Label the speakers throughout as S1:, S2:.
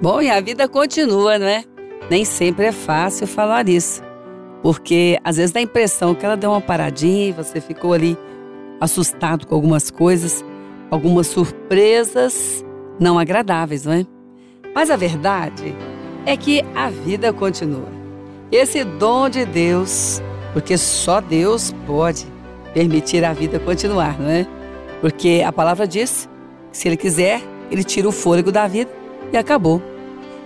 S1: Bom, e a vida continua, não é? Nem sempre é fácil falar isso. Porque às vezes dá a impressão que ela deu uma paradinha e você ficou ali assustado com algumas coisas, algumas surpresas não agradáveis, não é? Mas a verdade é que a vida continua. Esse dom de Deus, porque só Deus pode permitir a vida continuar, não é? Porque a palavra diz que se Ele quiser, Ele tira o fôlego da vida e acabou.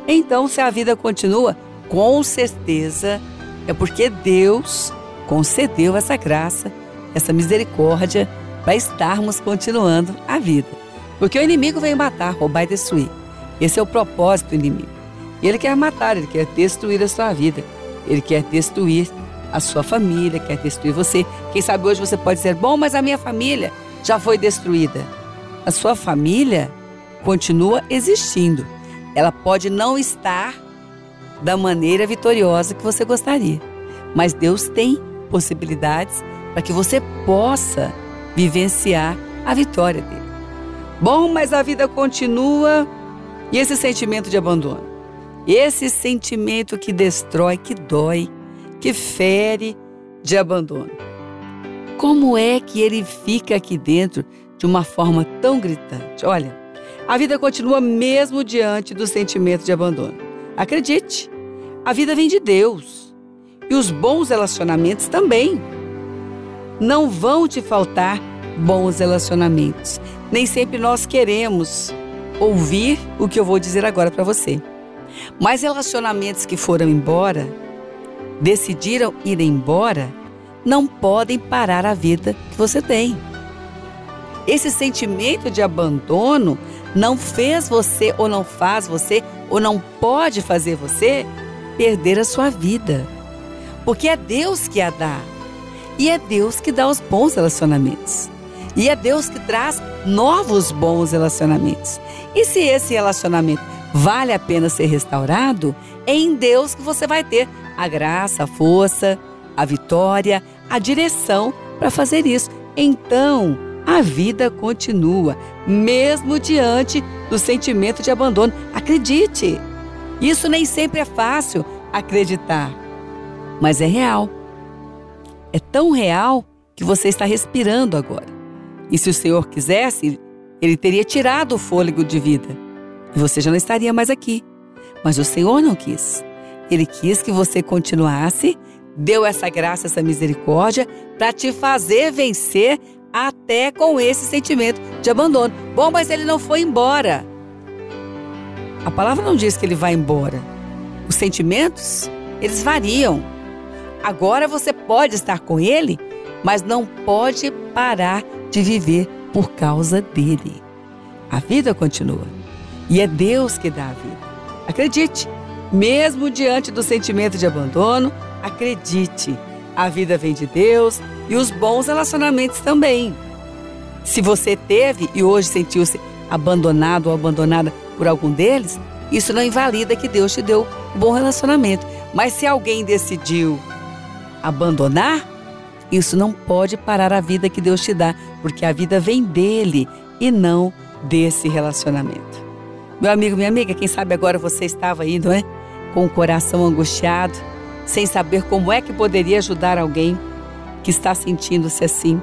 S1: Então, se a vida continua, com certeza é porque Deus concedeu essa graça, essa misericórdia para estarmos continuando a vida. Porque o inimigo veio matar, roubar e destruir. Esse é o propósito do inimigo. Ele quer matar, ele quer destruir a sua vida. Ele quer destruir a sua família, quer destruir você. Quem sabe hoje você pode dizer: bom, mas a minha família já foi destruída. A sua família continua existindo. Ela pode não estar da maneira vitoriosa que você gostaria, mas Deus tem possibilidades para que você possa vivenciar a vitória dele. Bom, mas a vida continua e esse sentimento de abandono, esse sentimento que destrói, que dói, que fere de abandono. Como é que ele fica aqui dentro de uma forma tão gritante? Olha, a vida continua mesmo diante do sentimento de abandono. Acredite, a vida vem de Deus e os bons relacionamentos também. Não vão te faltar bons relacionamentos. Nem sempre nós queremos ouvir o que eu vou dizer agora para você. Mas relacionamentos que foram embora, decidiram ir embora, não podem parar a vida que você tem. Esse sentimento de abandono não fez você ou não faz você ou não pode fazer você perder a sua vida. Porque é Deus que a dá. E é Deus que dá os bons relacionamentos. E é Deus que traz novos bons relacionamentos. E se esse relacionamento vale a pena ser restaurado, é em Deus que você vai ter a graça, a força, a vitória, a direção para fazer isso. Então, a vida continua, mesmo diante do sentimento de abandono. Acredite, isso nem sempre é fácil acreditar, mas é real. É tão real que você está respirando agora. E se o Senhor quisesse, Ele teria tirado o fôlego de vida e você já não estaria mais aqui. Mas o Senhor não quis. Ele quis que você continuasse, deu essa graça, essa misericórdia para te fazer vencer até com esse sentimento de abandono. Bom, mas ele não foi embora. A palavra não diz que ele vai embora. Os sentimentos, eles variam. Agora você pode estar com ele, mas não pode parar de viver por causa dele. A vida continua. E é Deus que dá a vida. Acredite, mesmo diante do sentimento de abandono, acredite, a vida vem de Deus e os bons relacionamentos também. Se você teve e hoje sentiu-se abandonado ou abandonada por algum deles, isso não invalida que Deus te deu um bom relacionamento. Mas se alguém decidiu abandonar, isso não pode parar a vida que Deus te dá, porque a vida vem dele e não desse relacionamento. Meu amigo, minha amiga, quem sabe agora você estava aí, não é? Com o coração angustiado, sem saber como é que poderia ajudar alguém que está sentindo-se assim.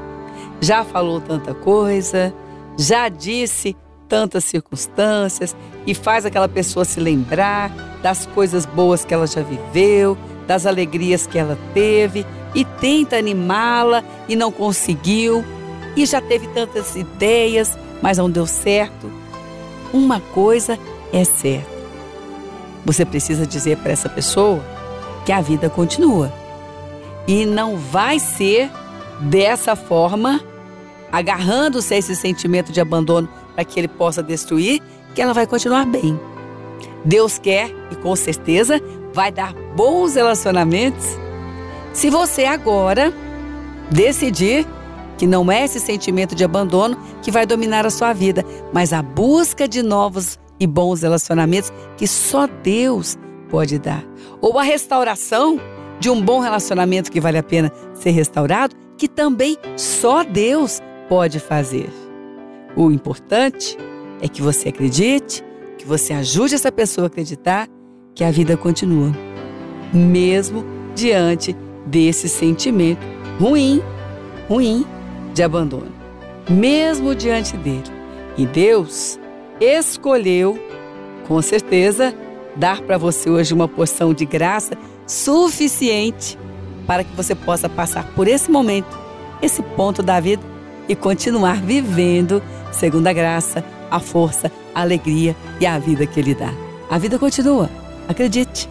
S1: Já falou tanta coisa, já disse tantas circunstâncias e faz aquela pessoa se lembrar das coisas boas que ela já viveu, das alegrias que ela teve e tenta animá-la e não conseguiu e já teve tantas ideias, mas não deu certo. Uma coisa é certa. Você precisa dizer para essa pessoa que a vida continua. E não vai ser dessa forma, agarrando-se a esse sentimento de abandono para que ele possa destruir, que ela vai continuar bem. Deus quer e com certeza vai dar bons relacionamentos se você agora decidir que não é esse sentimento de abandono que vai dominar a sua vida, mas a busca de novos e bons relacionamentos que só Deus pode dar. Ou a restauração de um bom relacionamento que vale a pena ser restaurado, que também só Deus pode fazer. O importante é que você acredite, que você ajude essa pessoa a acreditar que a vida continua, mesmo diante desse sentimento ruim, ruim de abandono, mesmo diante dele. E Deus escolheu, com certeza, dar para você hoje uma porção de graça suficiente para que você possa passar por esse momento, esse ponto da vida e continuar vivendo segundo a graça, a força, a alegria e a vida que Ele dá. A vida continua, acredite.